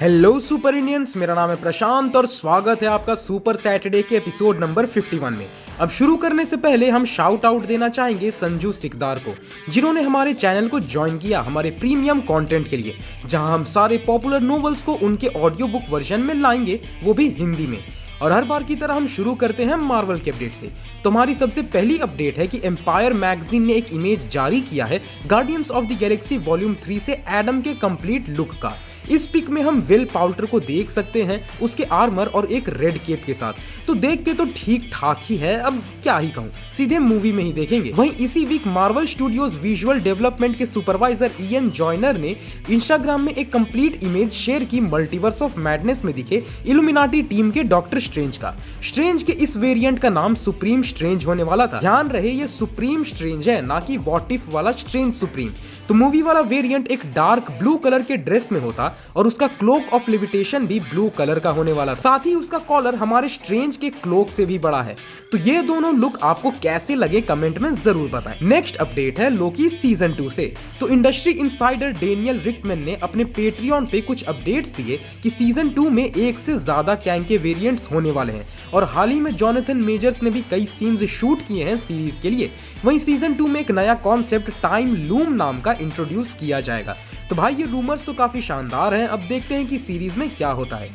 Hello super Indians मेरा नाम है प्रशांत और स्वागत है आपका सुपर सैटरडे के एपिसोड नंबर 51 में। अब शुरू करने से पहले हम शाउट आउट देना चाहेंगे संजू सिकदार को, जिन्होंने हमारे चैनल को ज्वाइन किया हमारे प्रीमियम कंटेंट के लिए, जहाँ हम सारे पॉपुलर नॉवेल्स को उनके ऑडियो बुक वर्जन में लाएँगे, वो भी हिंदी में। और हर बार की तरह हम शुरू करते हैं मार्वल के अपडेट से। तो हमारी सबसे पहली अपडेट है कि एम्पायर मैगजीन ने एक इमेज जारी किया है Guardians of the Galaxy volume three से एडम के कंप्लीट लुक का। इस पिक में हम विल पाउल्टर को देख सकते हैं उसके आर्मर और एक रेड केप के साथ। तो देख के तो ठीक ठाक ही है, अब क्या ही कहूँ, सीधे मूवी में ही देखेंगे। वहीं इसी week Marvel Studios visual development के सुपरवाइजर ईएन जॉइनर ने इंस्टाग्राम में एक कंप्लीट इमेज शेयर की मल्टीवर्स ऑफ़ मैडनेस में दिखे इलुमिनाटी टीम के डॉक्टर स्ट्रेंज का। स्ट्रेंज के इस वेरिएंट का नाम सुप्रीम स्ट्रेंज होने वाला था। ध्यान रहे, ये सुप्रीम स्ट्रेंज है, ना कि वॉटिफ वाला स्ट्रेंज सुप्रीम तो मूवी वाला वेरिएंट एक डार्क ब्लू कलर के ड्रेस में होता और उसका क्लोक ऑफ़ लिविटेशन भी ब्लू कलर का होने वाला। साथ ही उसका कॉलर हमारे स्ट्रेंज के क्लोक से भी बड़ा है। तो ये दोनों लुक आपको कैसे लगे कमेंट में ज़रूर बताएँ। नेक्स्ट अपडेट है लोकी सीज़न टू से। तो इंडस्ट्री इनसाइडर डेनियल रिकमैन ने अपने पेट्रियन पे कुछ अपडेट्स दिए कि सीज़न टू में एक से ज़्यादा कैंग के वेरिएंट्स होने वाले हैं। और हाल ही में जॉनथन मेजर्स ने भी कई सीन्स शूट किए हैं सीरीज़ के लिए। वहीं सीज़न टू में एक नया कॉन्सेप्ट टाइम लूम नाम का इंट्रोड्यूस किया जाएगा। तो भाई, ये रूमर्स तो काफ़ी शानदार हैं। अब देखते हैं कि सीरीज़ में क्या होता है।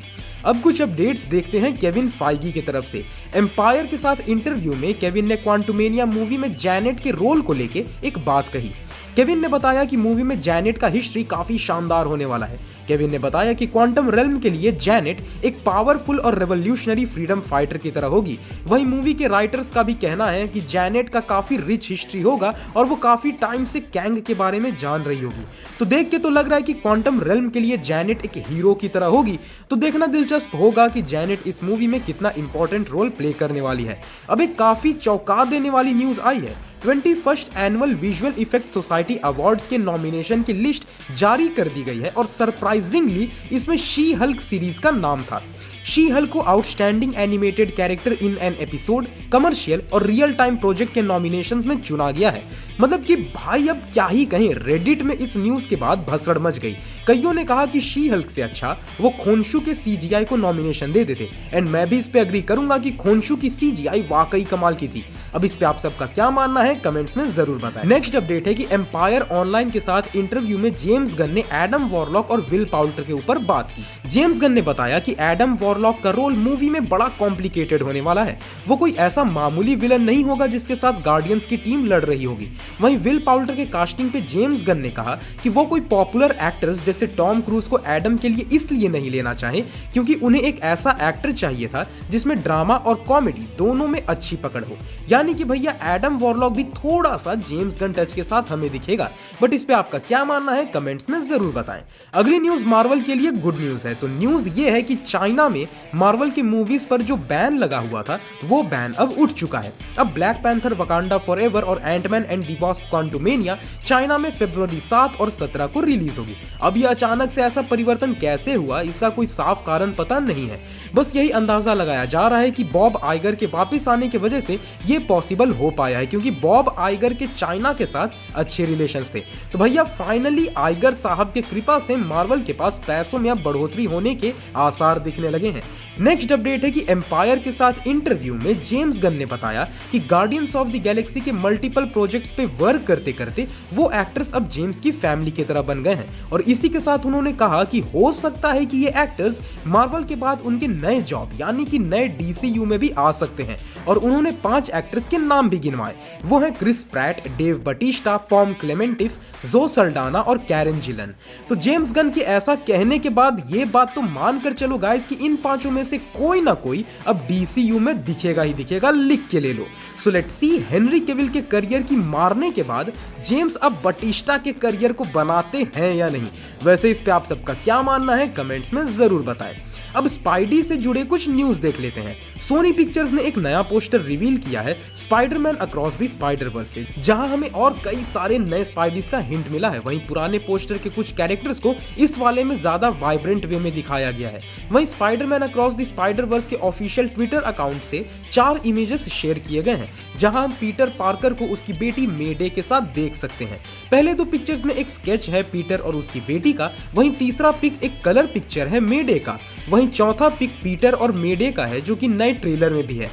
अब कुछ अपडेट्स देखते हैं केविन फाइगी की तरफ़ से। एम्पायर के साथ इंटरव्यू में केविन ने क्वांटुमेनिया मूवी में जैनेट के रोल को लेके एक बात कही। केविन ने बताया कि मूवी में जैनेट का हिस्ट्री काफ़ी शानदार होने वाला है। केविन ने बताया कि क्वांटम रेलम के लिए जैनेट एक पावरफुल और रेवोल्यूशनरी फ्रीडम फाइटर की तरह होगी। वहीं मूवी के राइटर्स का भी कहना है कि जैनेट का काफ़ी रिच हिस्ट्री होगा और वो काफ़ी टाइम से कैंग के बारे में जान रही होगी। तो देख के तो लग रहा है कि क्वांटम रेलम के लिए जैनेट एक हीरो की तरह होगी। तो देखना दिलचस्प होगा कि जैनेट इस मूवी में कितना इंपॉर्टेंट रोल प्ले करने वाली है। अब एक काफ़ी चौंका देने वाली न्यूज़ आई है। Twenty first annual visual effects society awards के नॉमिनेशन की लिस्ट जारी कर दी गई है और सरप्राइजिंगली इसमें शी हल्क सीरीज़ का नाम था। शी हल को outstanding animated character in an episode, commercial और रियल टाइम प्रोजेक्ट के नॉमिनेशन में चुना गया है। मतलब कि भाई अब क्या ही कहें रेडिट में इस न्यूज़ के बाद भसड़ मच गई। कईयों ने कहा कि शी हल्क से अच्छा वो खोनशु के सीजीआई को नॉमिनेशन दे देते। एंड मैं भी इस पे अग्री करूँगा कि खोनशु की सीजीआई वाकई कमाल की थी। अब इस पे आप सबका क्या मानना है, कमेंट्स में ज़रूर बताएँ। नेक्स्ट अपडेट है कि एम्पायर ऑनलाइन के साथ इंटरव्यू में जेम्स गन ने एडम वॉरलॉक और विल पाउल्टर के ऊपर बात की। जेम्स गन ने बताया कि एडम वॉरलॉक का रोल मूवी में बड़ा कॉम्प्लिकेटेड होने वाला है। वो कोई ऐसा मामूली विलन नहीं होगा जिसके साथ गार्डियंस की टीम लड़ रही होगी। वहीं विल पाउल्टर के कास्टिंग पे जेम्स गन ने कहा कि वो कोई पॉपुलर एक्टर्स जैसे टॉम क्रूज को एडम के लिए इसलिए नहीं लेना चाहे क्योंकि उन्हें एक ऐसा एक्टर चाहिए था जिसमें ड्रामा और कॉमेडी दोनों में अच्छी पकड़ हो। यानी कि भैया एडम वॉरलॉक भी थोड़ा सा जेम्स गन टच के साथ हमें दिखेगा। बट इस पे आपका क्या मानना है, कमेंट्स में ज़रूर बताएँ। अगली न्यूज़ मार्वल के लिए गुड न्यूज़ है। तो न्यूज़ ये है कि चाइना में मार्वल की मूवीज़ पर जो बैन लगा हुआ था, वो बैन अब उठ चुका है। अब ब्लैक पैंथर, वकांडा फॉर और Ant Man and the Wasp Quantumania China में फेब्रुवरी सात और सत्रह को रिलीज़ होगी। अब ये अचानक से ऐसा परिवर्तन कैसे हुआ, इसका कोई साफ़ कारण पता नहीं है। बस यही अंदाज़ा लगाया जा रहा है कि बॉब आइगर के वापस आने की वजह से ये पॉसिबल हो पाया है, क्योंकि बॉब आइगर के चाइना के साथ अच्छे रिलेशन थे। तो भैया फाइनली आइगर साहब के कृपा से मार्वल के पास पैसों में अब बढ़ोतरी होने के आसार दिखने लगे हैं। नेक्स्ट अपडेट है कि एम्पायर के साथ इंटरव्यू में जेम्स गन ने बताया कि गार्डियंस ऑफ़ द गैलेक्सी के मल्टीपल प्रोजेक्ट्स पे वर्क करते करते वो एक्टर्स अब जेम्स की फैमिली की तरह बन गए हैं। और इसी के साथ उन्होंने कहा कि हो सकता है कि ये एक्टर्स मार्वल के बाद उनके नए जॉब यानी कि नए डीसीयू में भी आ सकते हैं। और उन्होंने पाँच एक्टर्स के नाम भी गिनवाए। वो है Chris Pratt Dave Bautista Pom Klementieff Zoe Saldana और कैरन जिलन तो जेम्स गन के ऐसा कहने के बाद ये बात तो मानकर चलो गाइस कि इन पाँचों में से कोई ना कोई अब डीसीयू में दिखेगा ही दिखेगा, लिख के ले लो। So let see Henry Cavill के करियर की मारने के बाद जेम्स अब बटिस्टा के करियर को बनाते हैं या नहीं। वैसे इस पे आप सबका क्या मानना है कमेंट्स में ज़रूर बताएँ। अब स्पाइडी से जुड़े कुछ न्यूज़ देख लेते हैं। सोनी पिक्चर्स ने एक नया पोस्टर रिवील किया है Spider Man across the Spider Verse से, जहाँ हमें और कई सारे नए स्पाइडीज का हिंट मिला है। वहीं पुराने पोस्टर के कुछ कैरेक्टर्स को इस वाले में ज़्यादा वाइब्रेंट वे में दिखाया गया है। वहीं Spider Man across the Spider Verse के ऑफिशियल ट्विटर अकाउंट से चार इमेजेस शेयर किए गए हैं, जहाँ पीटर पार्कर को उसकी बेटी मेडे के साथ देख सकते हैं। पहले दो पिक्चर्स में एक स्केच है पीटर और उसकी बेटी का, वहीं तीसरा पिक एक कलर पिक्चर है मेडे का। वहीं चौथा पिक पीटर और मेडे का है, जो कि नए ट्रेलर में भी है।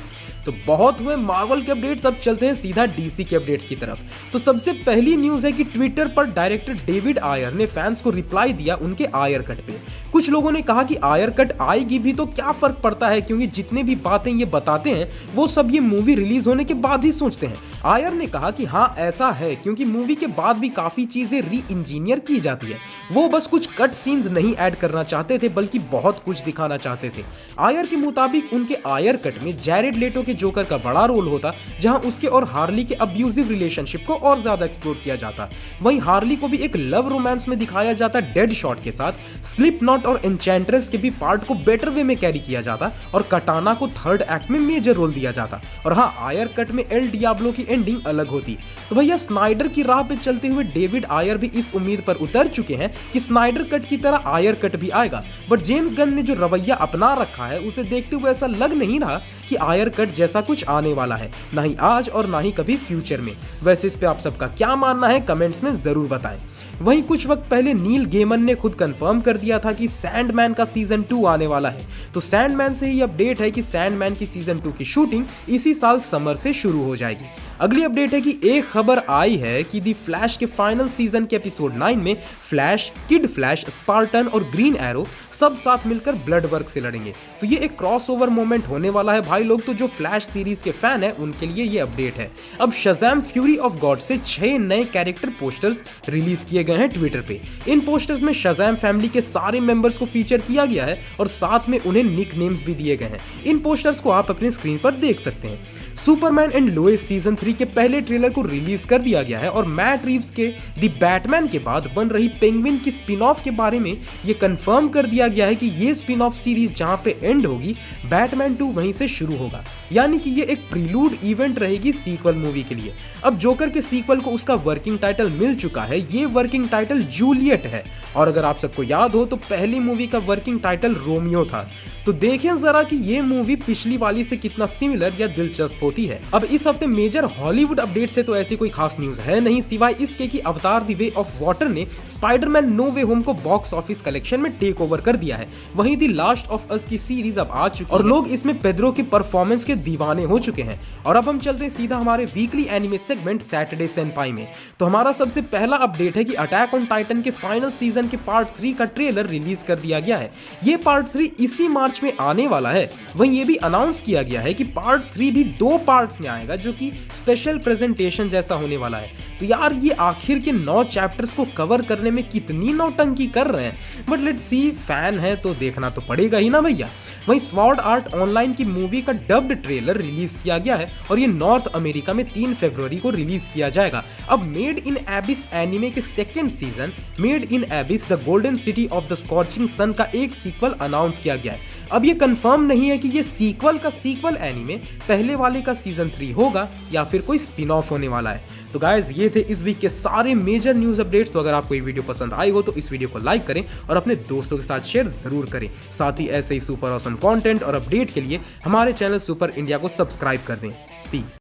तो बहुत हुए मार्वल के अपडेट्स अब चलते हैं सीधा डीसी के अपडेट्स की तरफ़। तो सबसे पहली न्यूज़ है कि ट्विटर पर डायरेक्टर डेविड आयर ने फैंस को रिप्लाई दिया उनके आयर कट पे। कुछ लोगों ने कहा कि आयर कट आएगी भी तो क्या फ़र्क पड़ता है? क्योंकि जितने भी बातें ये बताते हैं, वो सब ये मूवी रिलीज़ होने के बाद ही सोचते हैं। आयर ने कहा कि हाँ ऐसा है, क्योंकि मूवी के बाद भी काफ़ी चीज़ें री इंजीनियर की जाती है। वो बस कुछ कट सीन्स नहीं ऐड करना चाहते थे, बल्कि बहुत कुछ दिखाना चाहते थे। आयर के मुताबिक उनके आयर कट में जैरेड लेटो के जोकर का बड़ा रोल होता, जहाँ उसके और हार्ली के अब्यूजिव रिलेशनशिप को और ज़्यादा एक्सप्लोर किया जाता। वहीं हार्ली को भी एक लव रोमांस में दिखाया जाता डेड शॉट के साथ। स्लिप नॉट और एंचेंट्रेस के भी पार्ट को बेटर वे में कैरी किया जाता और कटाना को थर्ड एक्ट में मेजर रोल दिया जाता। और हाँ आयर कट में एल डियाब्लो की एंडिंग अलग होती। तो भैया स्नाइडर की राह पे चलते हुए डेविड आयर भी इस उम्मीद पर उतर चुके हैं कि स्नाइडर कट की तरह आयर कट भी आएगा। बट जेम्स गन ने जो रवैया अपना रखा है, उसे देखते हुए ऐसा लग नहीं रहा कि आयर कट जैसा कुछ आने वाला है, ना ही आज और ना ही कभी फ्यूचर में। वैसे इस पे आप सबका क्या मानना है कमेंट्स में ज़रूर बताएँ। वहीं कुछ वक्त पहले नील गेमन ने खुद कंफर्म कर दिया था कि सैंडमैन का सीज़न टू आने वाला है। तो सैंडमैन से ही अपडेट है कि सैंडमैन की सीज़न टू की शूटिंग इसी साल समर से शुरू हो जाएगी। अगली अपडेट है कि एक खबर आई है कि दी फ्लैश के फाइनल सीज़न के एपिसोड 9 में फ्लैश, किड फ्लैश, स्पार्टन और ग्रीन एरो सब साथ मिलकर ब्लड वर्क से लड़ेंगे। तो ये एक क्रॉस ओवर मोमेंट होने वाला है भाई लोग तो जो फ्लैश सीरीज़ के फ़ैन है, उनके लिए ये अपडेट है। अब शजैम फ्यूरी ऑफ़ गॉड से छह नए कैरेक्टर पोस्टर्स रिलीज़ किए गए हैं ट्विटर पे। इन पोस्टर्स में शजैम फैमिली के सारे मेंबर्स को फीचर किया गया है और साथ में उन्हें निक भी दिए गए हैं। इन पोस्टर्स को आप अपने स्क्रीन पर देख सकते हैं। Superman and Lois season three के पहले ट्रेलर को रिलीज़ कर दिया गया है और मैट रीव्स के दी बैटमैन के बाद बन रही पेंगविन की स्पिन ऑफ़ के बारे में ये कंफर्म कर दिया गया है कि ये स्पिन ऑफ़ सीरीज़ जहाँ पे एंड होगी, बैटमैन टू वहीं से शुरू होगा। यानी कि ये एक प्रीलूड इवेंट रहेगी सीक्वल मूवी के लिए। अब जोकर के सीक्वल को उसका वर्किंग टाइटल मिल चुका है। ये वर्किंग टाइटल जूलियट है। और अगर आप सबको याद हो तो पहली मूवी का वर्किंग टाइटल रोमियो था। तो देखें जरा कि ये मूवी पिछली वाली से कितना सिमिलर या दिलचस्प होती है। अब इस हफ़्ते मेजर हॉलीवुड अपडेट से तो ऐसी कोई खास न्यूज़ है नहीं सिवाय इसके कि Avatar the Way of Water ने Spider Man No Way Home को बॉक्स ऑफ़िस कलेक्शन में टेक ओवर कर दिया है। वहीं दी लास्ट ऑफ़ अस की सीरीज़ अब आ चुकी और लोग इसमें पेद्रो के परफॉर्मेंस के दीवाने हो चुके हैं। और अब हम चलते हैं सीधा हमारे weekly anime segment Saturday Senpai में। तो हमारा सबसे पहला अपडेट है कि अटैक ऑन टाइटन के फाइनल सीज़न के पार्ट थ्री का ट्रेलर रिलीज़ कर दिया गया है। ये पार्ट थ्री इसी मार्च में आने वाला है। वहीं ये भी अनाउंस किया गया है कि पार्ट थ्री भी दो पार्ट्स में आएगा, जो कि स्पेशल प्रेजेंटेशन जैसा होने वाला है। तो यार, ये आखिर के नौ चैप्टर्स को कवर करने में कितनी नौटंकी कर रहे हैं? बट लेट सी फ़ैन है तो देखना तो पड़ेगा ही ना भैया। वहीं स्वॉर्ड आर्ट ऑनलाइन की मूवी का डब्ड ट्रेलर रिलीज़ किया गया है और ये नॉर्थ अमेरिका में तीन फरवरी को रिलीज़ किया जाएगा। अब मेड इन एबिस एनिमे के second season Made in Abyss the Golden City of the Scorching Sun का एक सीक्वल अनाउंस किया गया है। अब ये कंफर्म नहीं है कि ये सीक्वल का सीक्वल एनिमे पहले वाले का सीज़न थ्री होगा या फिर कोई स्पिन ऑफ़ होने वाला है। तो गाइज़ ये थे इस वीक के सारे मेजर न्यूज़ अपडेट्स तो अगर आपको ये वीडियो पसंद आई हो तो इस वीडियो को लाइक करें और अपने दोस्तों के साथ शेयर ज़रूर करें। साथ ही ऐसे ही सुपर ऑसम कॉन्टेंट और अपडेट के लिए हमारे चैनल सुपर इंडिया को सब्सक्राइब कर दें। प्लीज़